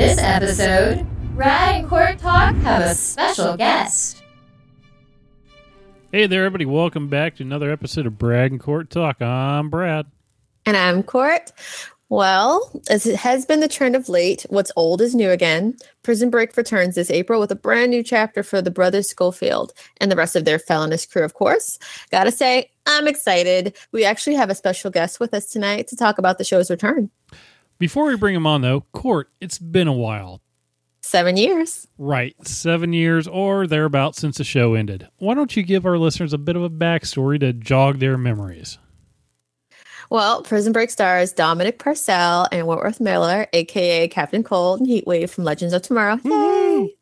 This episode, Brad and Court Talk have a special guest. Hey there, everybody. Welcome back to another episode of Brad and Court Talk. I'm Brad. And I'm Court. Well, as it has been the trend of late, what's old is new again. Prison Break returns this April with a brand new chapter for the brothers Scofield and the rest of their felonious crew, of course. Gotta say, I'm excited. We actually have a special guest with us tonight to talk about the show's return. Before we bring him on, though, Court, it's been a while. Seven years. Right, seven years or thereabouts since the show ended. Why don't you give our listeners a bit of a backstory to jog their memories? Well, Prison Break stars Dominic Purcell and Wentworth Miller, aka Captain Cold and Heatwave from Legends of Tomorrow. Yay!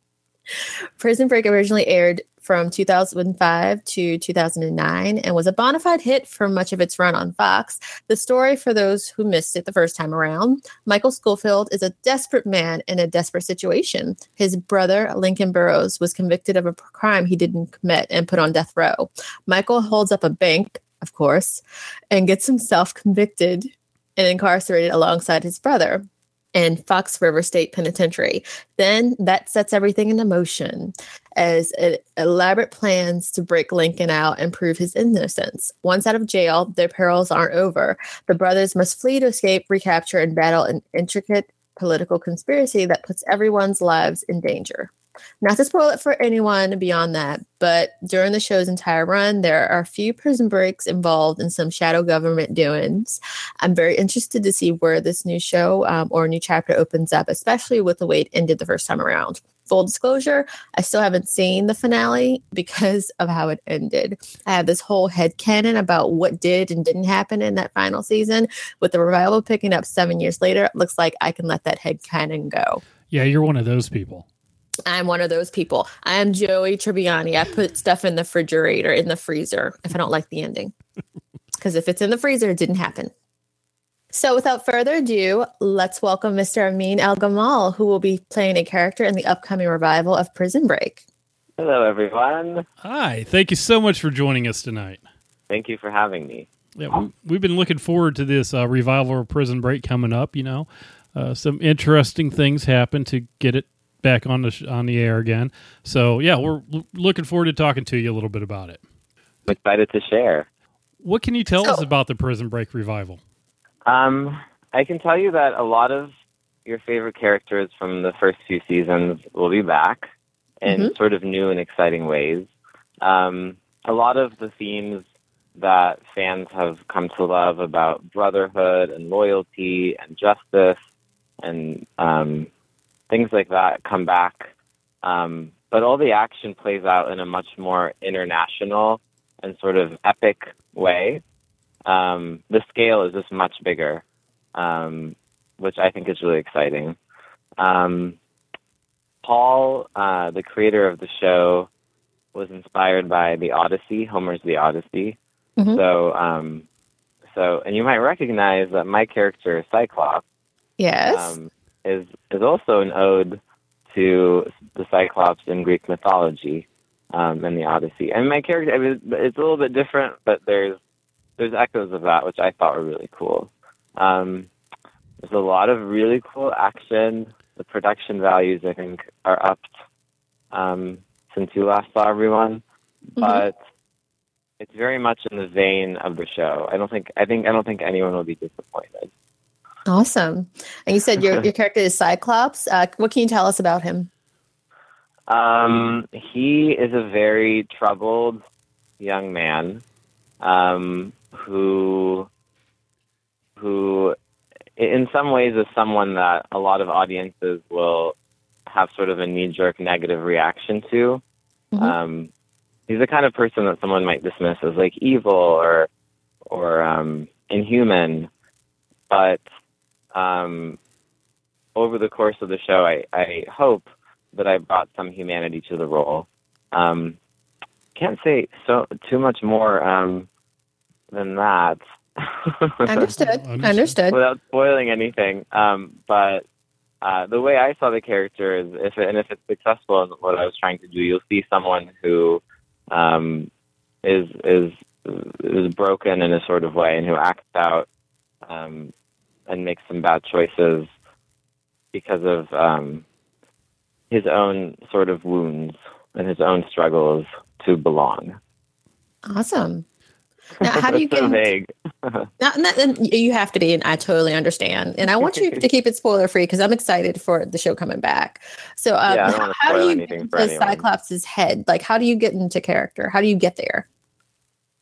Prison Break originally aired from 2005 to 2009 and was a bona fide hit for much of its run on Fox. The story, for those who missed it the first time around, Michael Scofield is a desperate man in a desperate situation. His brother, Lincoln Burrows, was convicted of a crime he didn't commit and put on death row. Michael holds up a bank of course, and gets himself convicted and incarcerated alongside his brother in Fox River State Penitentiary. Then that sets everything into motion as elaborate plans to break Lincoln out and prove his innocence. Once out of jail, their perils aren't over. The brothers must flee to escape, recapture, and battle an intricate political conspiracy that puts everyone's lives in danger. Not to spoil it for anyone beyond that, but during the show's entire run, there are a few prison breaks involved in some shadow government doings. I'm very interested to see where this new show um, or new chapter opens up, especially with the way it ended the first time around. Full disclosure, I still haven't seen the finale because of how it ended. I have this whole head canon about what did and didn't happen in that final season. With the revival picking up seven years later, it looks like I can let that head canon go. Yeah, you're one of those people. I'm one of those people. I am Joey Tribbiani. I put stuff in the refrigerator, in the freezer, if I don't like the ending. Because if it's in the freezer, it didn't happen. So, without further ado, let's welcome Mr. Amin El Gamal, who will be playing a character in the upcoming revival of Prison Break. Hello, everyone. Hi. Thank you so much for joining us tonight. Thank you for having me. Yeah, we, have been looking forward to this uh, revival of Prison Break coming up. You know, uh, some interesting things happen to get it back on the sh- on the air again. So yeah, we're l- looking forward to talking to you a little bit about it. I'm excited to share. What can you tell so, us about the Prison Break revival? Um, I can tell you that a lot of your favorite characters from the first few seasons will be back in mm-hmm. sort of new and exciting ways. Um, a lot of the themes that fans have come to love about brotherhood and loyalty and justice and um, things like that come back. Um, but all the action plays out in a much more international and sort of epic way. Um, the scale is just much bigger, um, which I think is really exciting. Um, Paul, uh, the creator of the show, was inspired by the Odyssey, Homer's The Odyssey. Mm-hmm. So, um, so, and you might recognize that my character, Cyclops, yes, um, is is also an ode to the Cyclops in Greek mythology um, and the Odyssey. And my character, I mean, it's a little bit different, but there's there's echoes of that, which I thought were really cool. Um, there's a lot of really cool action. The production values, I think, are upped um, since you last saw everyone, mm-hmm. but it's very much in the vein of the show. I don't think I think I don't think anyone will be disappointed. Awesome. And you said your, your character is Cyclops. Uh, what can you tell us about him? Um, he is a very troubled young man um, who who in some ways is someone that a lot of audiences will have sort of a knee jerk negative reaction to. Mm-hmm. Um, he's the kind of person that someone might dismiss as like evil or or um, inhuman, but um, over the course of the show, I, I hope that I brought some humanity to the role. Um, can't say so too much more um, than that. Understood. Understood. Without spoiling anything, um, but uh, the way I saw the character is, if it, and if it's successful in what I was trying to do, you'll see someone who um, is is is broken in a sort of way and who acts out um, and make some bad choices because of um, his own sort of wounds and his own struggles to belong. Awesome. Now, how do you so get? vague? Now, and you have to be, and I totally understand. And I want you to keep it spoiler free because I'm excited for the show coming back. So, um, Yeah, how, how do you get into. Cyclops' head? Like, how do you get into character? How do you get there?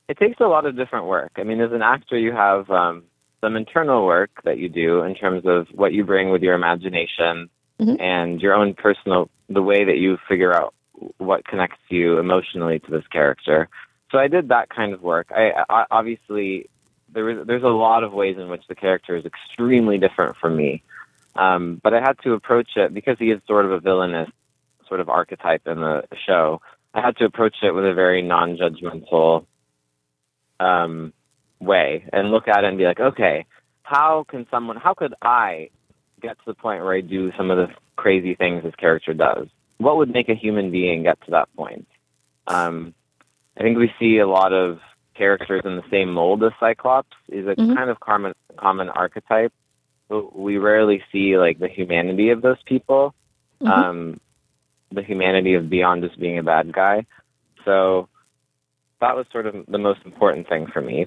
It takes a lot of different work. I mean, as an actor, you have um, some internal work that you do in terms of what you bring with your imagination Mhm. and your own personal, the way that you figure out what connects you emotionally to this character. So I did that kind of work. I, I obviously there is there's a lot of ways in which the character is extremely different from me, um, but I had to approach it because he is sort of a villainous sort of archetype in the show. I had to approach it with a very non-judgmental um, way and look at it and be like, okay, how can someone, how could I get to the point where I do some of the crazy things this character does? What would make a human being get to that point? Um, I think we see a lot of characters in the same mold as Cyclops. Is a Mhm. kind of common common archetype, but we rarely see like the humanity of those people, Mhm. um, the humanity of beyond just being a bad guy. So that was sort of the most important thing for me.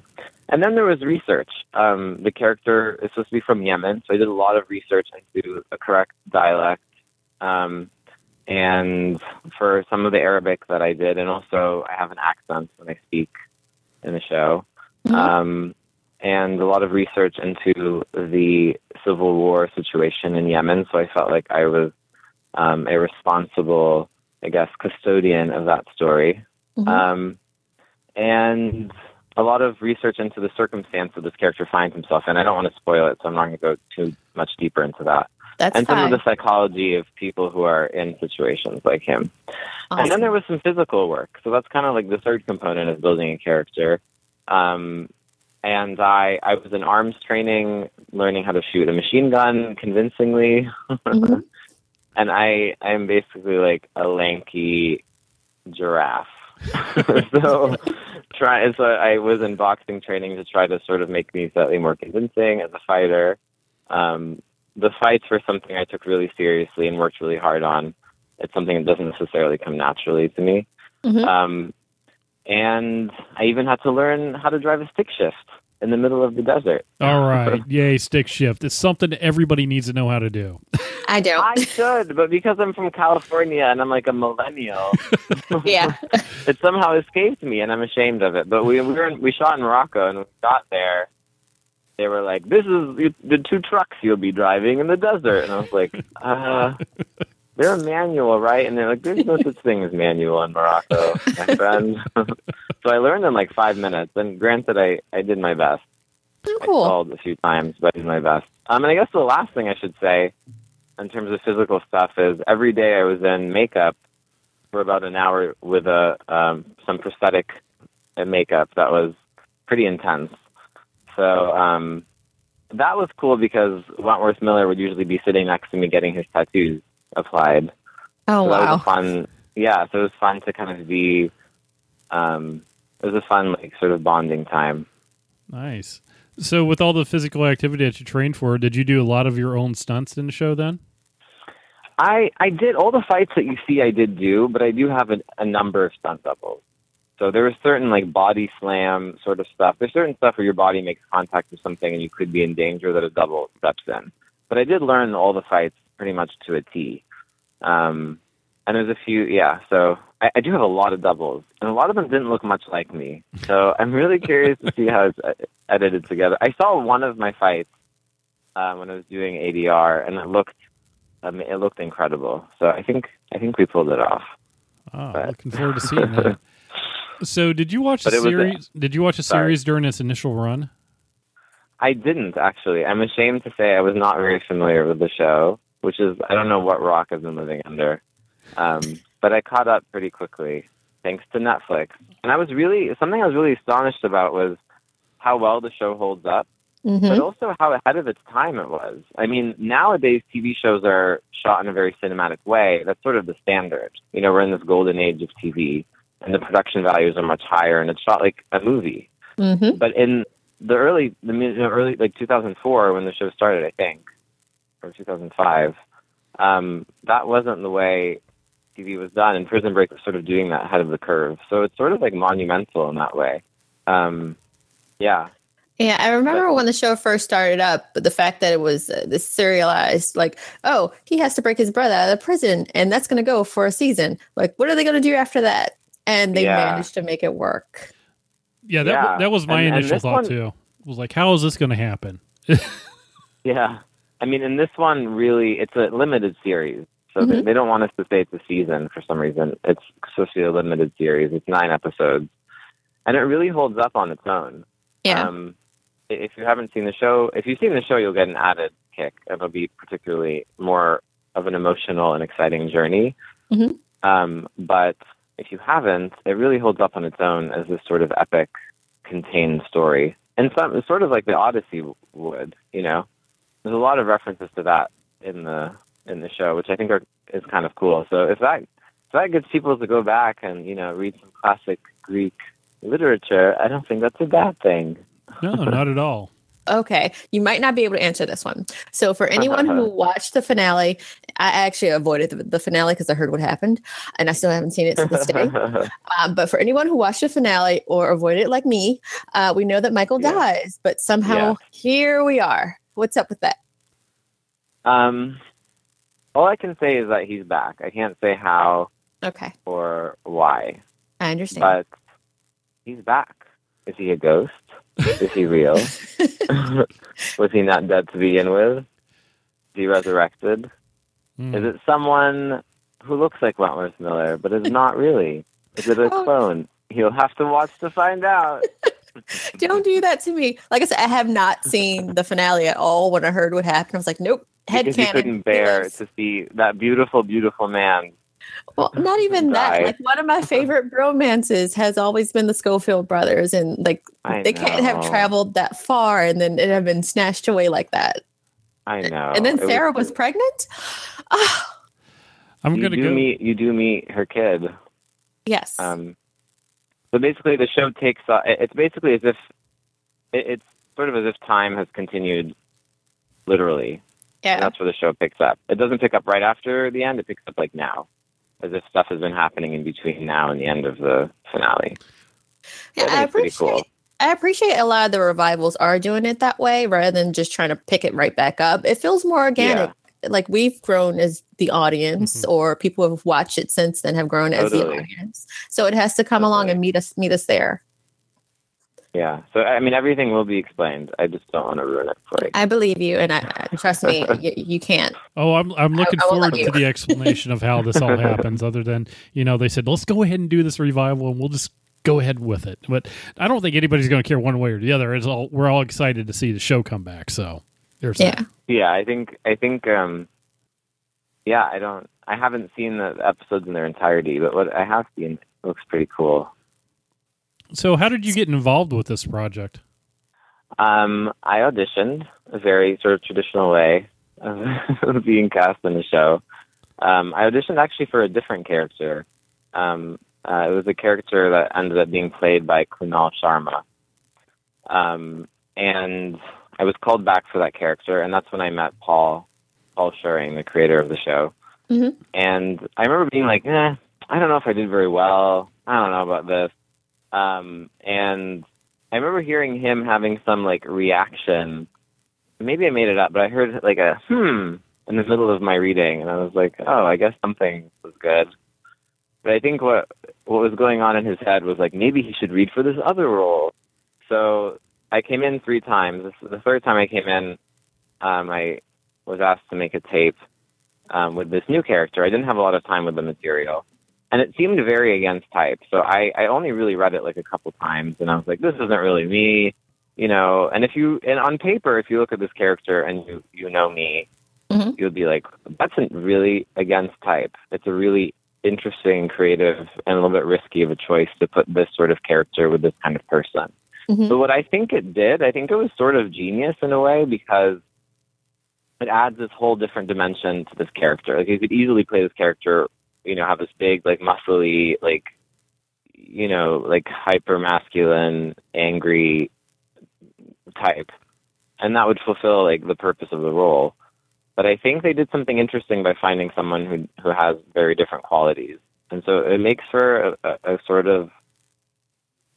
And then there was research. Um, the character is supposed to be from Yemen, so I did a lot of research into a correct dialect. Um, and for some of the Arabic that I did, and also I have an accent when I speak in the show. Mhm. Um, and a lot of research into the civil war situation in Yemen. So I felt like I was um, a responsible, I guess, custodian of that story. Mhm. And a lot of research into the circumstance that this character finds himself in. I don't want to spoil it, so I'm not going to go too much deeper into that. That's and some of the psychology of people who are in situations like him. And then there was some physical work. So that's kind of like the third component of building a character. Um, and I, I was in arms training, learning how to shoot a machine gun convincingly. Mhm. and I, I'm basically like a lanky giraffe. so try so I was in boxing training to try to sort of make me slightly more convincing as a fighter. Um, the fights were something I took really seriously and worked really hard on. It's something that doesn't necessarily come naturally to me. Mhm. Um, and I even had to learn how to drive a stick shift in the middle of the desert. All right. Yay, stick shift. It's something everybody needs to know how to do. I don't. I should, but because I'm from California and I'm like a millennial, yeah. it somehow escaped me, and I'm ashamed of it. But we we, were in, we shot in Morocco, and we got there. They were like, "This is the two trucks you'll be driving in the desert," and I was like, "Uh, they're a manual, right?" And they're like, "There's no such thing as manual in Morocco, my friend." so I learned in like five minutes, and granted, I I did my best. Oh, I cool. stalled a few times, but I did my best. Um, and I guess the last thing I should say, in terms of physical stuff, is every day I was in makeup for about an hour with a um, some prosthetic and makeup that was pretty intense. So um, that was cool because Wentworth Miller would usually be sitting next to me getting his tattoos applied. Oh so wow. fun. Yeah, so it was fun to kind of be. Um, it was a fun, like, sort of bonding time. Nice. So, with all the physical activity that you trained for, did you do a lot of your own stunts in the show then? I I did all the fights that you see. I did do, but I do have a, a number of stunt doubles. So there was certain like body slam sort of stuff. There's certain stuff where your body makes contact with something and you could be in danger that a double steps in. But I did learn all the fights pretty much to a T. Um, and there's a few, yeah. So I, I do have a lot of doubles, and a lot of them didn't look much like me. So I'm really curious to see how it's uh, edited together. I saw one of my fights uh, when I was doing ADR, and it looked um, it looked incredible. So I think I think we pulled it off. Oh, But- looking forward to seeing that. So, did you watch the But was a- series? did you watch the Sorry. series during its initial run? I didn't actually. I'm ashamed to say I was not very familiar with the show, which is I don't know what rock I've been living under. Um, but I caught up pretty quickly thanks to Netflix. And I was really something I was really astonished about was how well the show holds up, Mhm. but also how ahead of its time it was. I mean, nowadays TV shows are shot in a very cinematic way. That's sort of the standard. You know, we're in this golden age of TV, and the production values are much higher, and it's shot like a movie. Mhm. But in the early, the early like 2004 when the show started, I think, or 2005, um, that wasn't the way TV was done, and Prison Break was sort of doing that ahead of the curve. So it's sort of like monumental in that way. Um, yeah, Yeah, I remember when the show first started up, but the fact that it was uh, this serialized, like, oh, he has to break his brother out of prison, and that's going to go for a season. Like, what are they going to do after that? And they Yeah. managed to make it work. Yeah, that Yeah, that was my and- and initial this thought one- too. Was like, how is this going to happen? yeah. I mean, in this one, really, it's a limited series. So they, Mhm. they don't want us to say it's a season for some reason. It's supposed to be a limited series. It's nine episodes. And it really holds up on its own. Yeah. Um, if you haven't seen the show, if you've seen the show, you'll get an added kick. It'll be particularly more of an emotional and exciting journey. Mhm. Um, but if you haven't, it really holds up on its own as this sort of epic, contained story, and some sort of like the Odyssey would. You know, there's a lot of references to that in the in the show, which I think are is kind of cool. So if that if that gets people to go back and you know read some classic Greek literature, I don't think that's a bad thing. No, not at all. Okay, you might not be able to answer this one. So, for anyone who watched the finale, I actually avoided the, the finale because I heard what happened, and I still haven't seen it to this day. Um, but for anyone who watched the finale or avoided it like me, uh, we know that Michael Yeah. dies, but somehow Yeah. here we are. What's up with that? um, all I can say is that he's back. I can't say how Okay, or why, I understand. but he's back. Is he a ghost? Is he real? Was he not dead to begin with? Is he resurrected? Hmm. Is it someone who looks like Wentworth Miller but is not really? Is it a Oh. clone? You'll have to watch to find out. Don't do that to me. Like I said, I have not seen the finale at all. When I heard what happened, I was like, nope. Head because you couldn't bear He lives. to see that beautiful, beautiful man. Well, not even that. Like one of my favorite romances has always been the Scofield brothers, and like I they can't have traveled that far and then it have been snatched away like that. I know. and then It Sarah was, pregnant. Ah, I'm you going to do go. meet you do meet her kid. yes. Um, so basically, the show takes. Uh, it's basically as if it, it's sort of as if time has continued, literally. And yeah. that's where the show picks up. It doesn't pick up right after the end. It picks up like now, as if stuff has been happening in between now and the end of the finale. Yeah, I I pretty appreciate. cool. I appreciate a lot of the revivals are doing it that way rather than just trying to pick it right back up. It feels more organic. Like we've grown as the audience, or people who have watched it since then have grown as the Mm-hmm. Audience. So it has to come along and meet us, meet us there. Yeah. So I mean, everything will be explained. I just don't want to ruin it for you. I believe you, and I, I trust me, you, you can't. Oh, I'm I'm looking I won't forward let to the explanation of how this all happens. Other than you know, they said let's go ahead and do this revival, and we'll just go ahead with it. But I don't think anybody's going to care one way or the other. It's all we're all excited to see the show come back. So there's Yeah. Yeah, I think I think um yeah, I don't I haven't seen the episodes in their entirety, but what I have seen looks pretty cool. So how did you get involved with this project? Um I auditioned a very sort of traditional way of being cast in the show. Um I auditioned actually for a different character. Um uh, it was a character that ended up being played by Kunal Sharma. Um and I was called back for that character and that's when I met Paul Paul Scheuring, the creator of the show. Mhm. And I remember being like, eh, I don't know if I did very well. I don't know about this. Um, and I remember hearing him having some like reaction. Maybe I made it up, but I heard like a hmm in the middle of my reading, and I was like, oh, I guess something was good. But I think what what was going on in his head was like maybe he should read for this other role. So I came in three times. This, the third time I came in, um, I was asked to make a tape um, with this new character. I didn't have a lot of time with the material, and it seemed very against type. So I, I only really read it like a couple times, and I was like, this isn't really me, you know. And if you and on paper, if you look at this character and you you know me, Mhm. you'll be like, that's really against type. It's a really interesting, creative, and a little bit risky of a choice to put this sort of character with this kind of person. Mhm. But what I think it did, I think it was sort of genius in a way because it adds this whole different dimension to this character. Like you could easily play this character, you know, have this big, like muscly, like you know, like hyper masculine, angry type. And that would fulfill like the purpose of the role. But I think they did something interesting by finding someone who who has very different qualities, and so it makes for a, a, a sort of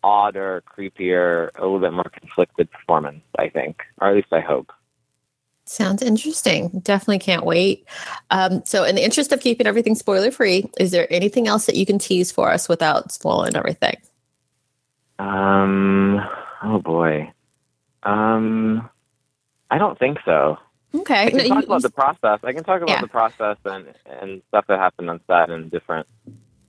odder, creepier, a little bit more conflicted performance. I think, or at least I hope. Sounds interesting. Definitely can't wait. Um, so, in the interest of keeping everything spoiler free, is there anything else that you can tease for us without spoiling everything? Um. Oh boy. Um. I don't think so. Okay. I can No, talk you- about the process. I can talk about Yeah. the process and and stuff that happened on set and different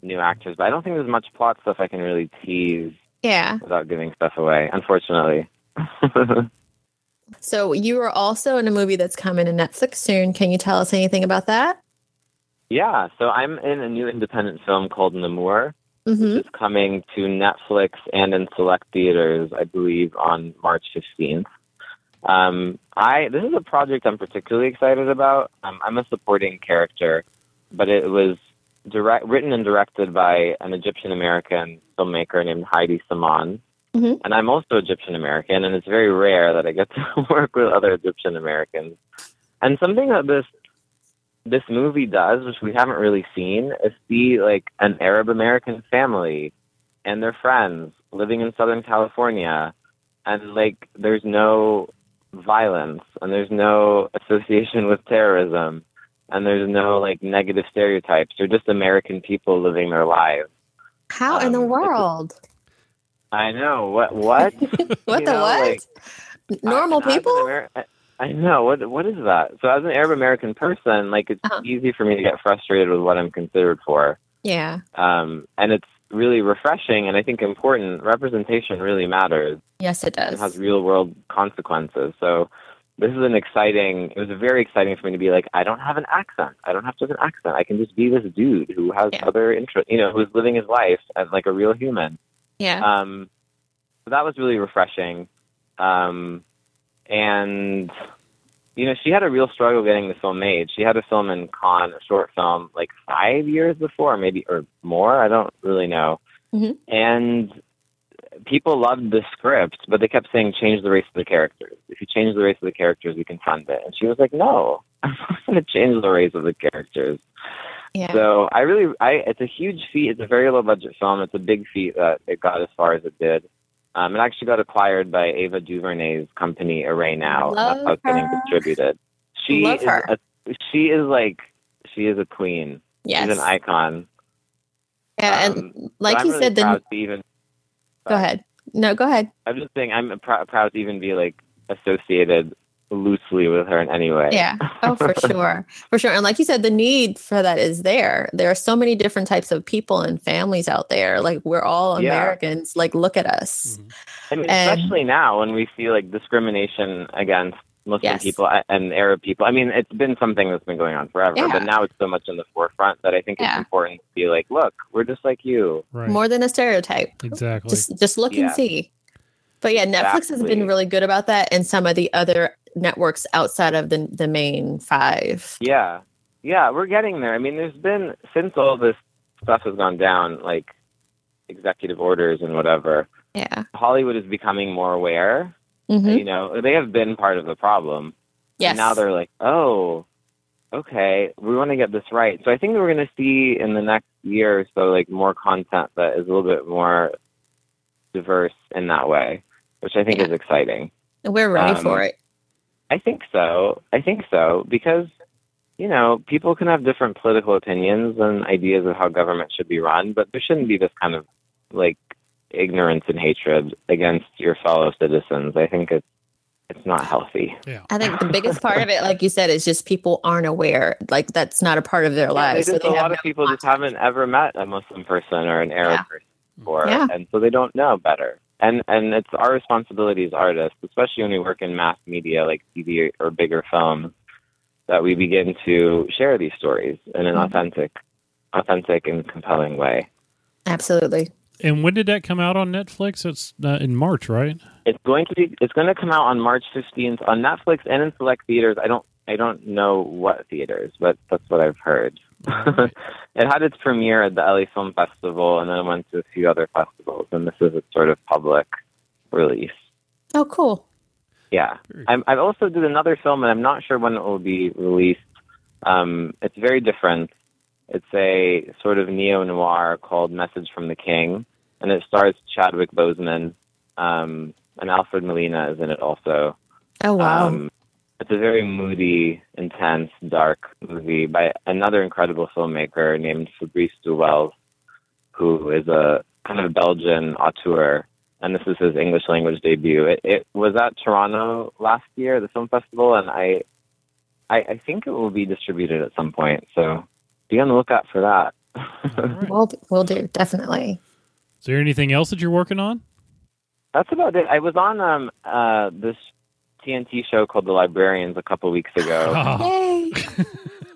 new actors, but I don't think there's much plot stuff I can really tease yeah. without giving stuff away. Unfortunately. So, you are also in a movie that's coming to Netflix soon. Can you tell us anything about that? yeah. So I'm in a new independent film called Namour. Mm-hmm. It's coming to Netflix and in select theaters, I believe, on March 15th. Um, I this is a project I'm particularly excited about. Um, I'm a supporting character, but it was direct, written and directed by an Egyptian American filmmaker named Heidi Saman. Mhm. And I'm also Egyptian American, and it's very rare that I get to work with other Egyptian Americans. And something that this this movie does, which we haven't really seen, is see like an Arab American family and their friends living in Southern California, and like there's no violence and there's no association with terrorism and there's no like negative stereotypes. They're just American people living their lives. How in the Um, world? I know what what What you the know, what? like, Normal I- people? Ameri- I- I know what what is that. So as an Arab American person, like it's Uh-huh. easy for me to get frustrated with what I'm considered for. yeah. um, and it's really refreshing and I think important. Representation really matters Yes, it does. has real world consequences. So this is an exciting. It was very exciting for me to be like, I don't have an accent. I don't have to have an accent. I can just be this dude who has Yeah. other interests. You know, who's living his life as like a real human. yeah. Um, so that was really refreshing. Um, and you know, she had a real struggle getting the film made. She had a film in Cannes, a short film, like five years before, maybe or more. I don't really know. Mhm. And people loved the script, but they kept saying, "Change the race of the characters. If you change the race of the characters, we can fund it." And she was like, "No, I'm not going to change the race of the characters." yeah. So I really, I it's a huge feat. It's a very low budget film. It's a big feat that it got as far as it did. Um, it actually got acquired by Ava DuVernay's company Array Now. Love That's how it's getting distributed. She Love is her. A, she is like she is a queen. yes. She's an icon. yeah. Um, and like you really said, the proud to go uh, ahead. No, go ahead. I'm just saying I'm pr- proud to even be like associated loosely with her in any way. Yeah. Oh, for sure. For sure. And like you said, the need for that is there. There are so many different types of people and families out there. Like we're all Yeah. Americans. Like look at us. Mm-hmm. I mean, And- especially now when we see like discrimination against Muslim Yes. people and Arab people. I mean, it's been something that's been going on forever, Yeah. but now it's so much in the forefront that I think Yeah. it's important to be like, look, we're just like you. Right. More than a stereotype. exactly. Just just look Yeah. and see. But yeah, Netflix has been really good about that and some of the other networks outside of the the main five. Yeah, yeah, we're getting there. I mean, there's been since all this stuff has gone down, like executive orders and whatever. Yeah. Hollywood is becoming more aware. Mhm. You know, they have been part of the problem. Yes. And now they're like, oh, okay, we want to get this right. So I think we're going to see in the next year or so, like more content that is a little bit more diverse in that way, which I think Yeah. is exciting. And we're ready um, for it. I think so. I think so because, you know, people can have different political opinions and ideas of how government should be run, but there shouldn't be this kind of like ignorance and hatred against your fellow citizens. I think it's it's not healthy. yeah. I think the biggest part of it, like you said, is just people aren't aware. Like that's not a part of their Yeah, lives. so just, a they have lot of no people just haven't ever met a Muslim person or an Arab Yeah. person before, Yeah. and so they don't know better. And and it's our responsibility as artists, especially when we work in mass media like TV or bigger films, that we begin to share these stories in an Mhm. authentic, authentic and compelling way. Absolutely. And when did that come out on Netflix? It's uh, in March, right? It's going to be. It's going to come out on March fifteenth on Netflix and in select theaters. I don't. I don't know what theaters, but that's what I've heard. it had its premiere at the LA Film Festival, and then it went to a few other festivals. And this is a sort of public release. Oh, cool. Yeah, I'm, I also did another film, and I'm not sure when it will be released. Um, it's very different. It's a sort of neo noir called Message from the King, and it stars Chadwick Boseman, um, and Alfred Molina is in it also. Oh wow. Um, it's a very moody, intense, dark movie by another incredible filmmaker named Fabrice Du Welz, who is a kind of Belgian auteur, and this is his English language debut. It, it was at Toronto last year, the film festival, and I, I, I think it will be distributed at some point. So be on the lookout for that. We'll, we'll do, definitely. Is there anything else that you're working on? That's about it. I was on um uh this TNT show called The Librarians a couple weeks ago. Oh. Yay.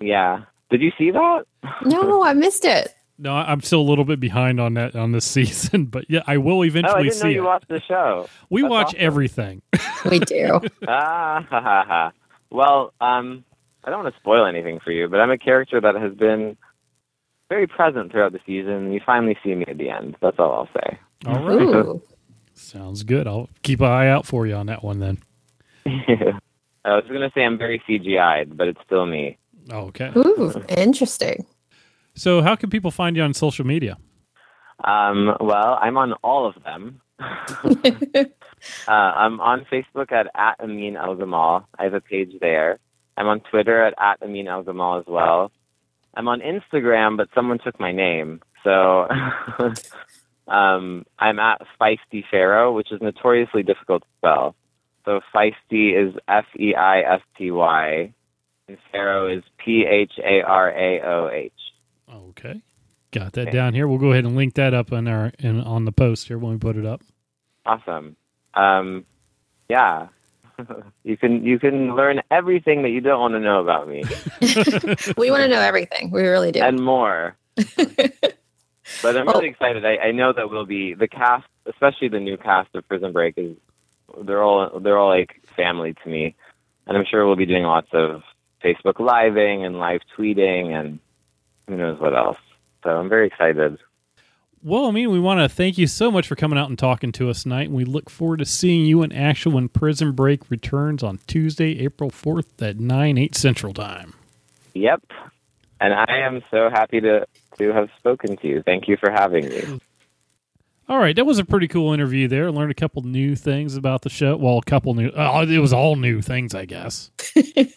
yeah. Did you see that? No, I missed it. No, I- I'm still a little bit behind on that on this season, but yeah, I will eventually Oh, I didn't know you it. watched the show. we That's watch awesome. everything. We do. ah, ha, ha, ha. Well, um, I don't want to spoil anything for you, but I'm a character that has been very present throughout the season. You finally see me at the end. That's all I'll say. All right, Ooh. sounds good. I'll keep an eye out for you on that one then. I was going to say I'm very CGI'd, but it's still me. Okay. Ooh, interesting. So, how can people find you on social media? Um, well, I'm on all of them. uh, I'm on Facebook at, at Amin El Gamal. I have a page there. I'm on Twitter at, at Amin El Gamal as well. I'm on Instagram, but someone took my name. So um, I'm at Feisty Pharaoh, which is notoriously difficult to spell. So Feisty is F E I S T Y, and Pharaoh is P H A R A O H. Okay. Got that down here. We'll go ahead and link that up on our in, on the post here when we put it up. Awesome. Um, yeah. You can you can learn everything that you don't want to know about me we want to know everything. We really do. and more. But I'm really oh. excited. I, I know that we'll be the cast, especially the new cast of Prison Break is they're all they're all like family to me, and I'm sure we'll be doing lots of Facebook living and live tweeting and who knows what else. So I'm very excited. Well, I mean, we want to thank you so much for coming out and talking to us tonight. And we look forward to seeing you in action when Prison Break returns on Tuesday, April 4th at 9, 8 Central Time. Yep. And I am so happy to to have spoken to you. Thank you for having me. All right, that was a pretty cool interview there. Learned a couple new things about the show. Well, a couple new. Uh, it was all new things, I guess. it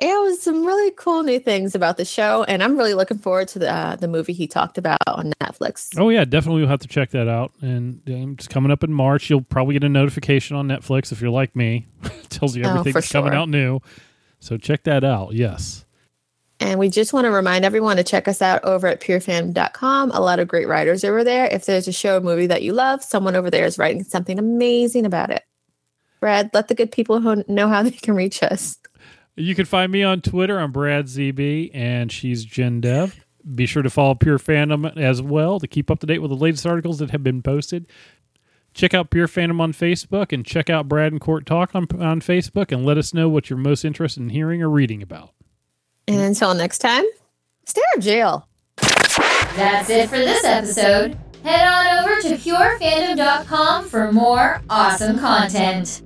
was some really cool new things about the show, and I'm really looking forward to the uh, the movie he talked about on Netflix. Oh yeah, definitely. We'll have to check that out. And um, it's coming up in March. You'll probably get a notification on Netflix if you're like me. it tells you Oh, everything for that's coming sure. out new. So check that out. Yes. And we just want to remind everyone to check us out over at purefan.com. A lot of great writers over there. If there's a show or movie that you love, someone over there is writing something amazing about it. Brad, let the good people know how they can reach us. You can find me on Twitter. I'm Brad ZB, and she's Jen Dev. Be sure to follow Pure Fandom as well to keep up to date with the latest articles that have been posted. Check out Pure Fandom on Facebook and check out Brad and Court Talk on, on Facebook and let us know what you're most interested in hearing or reading about. And until next time, stay out of jail. That's it for this episode. Head on over to purefandom.com for more awesome content.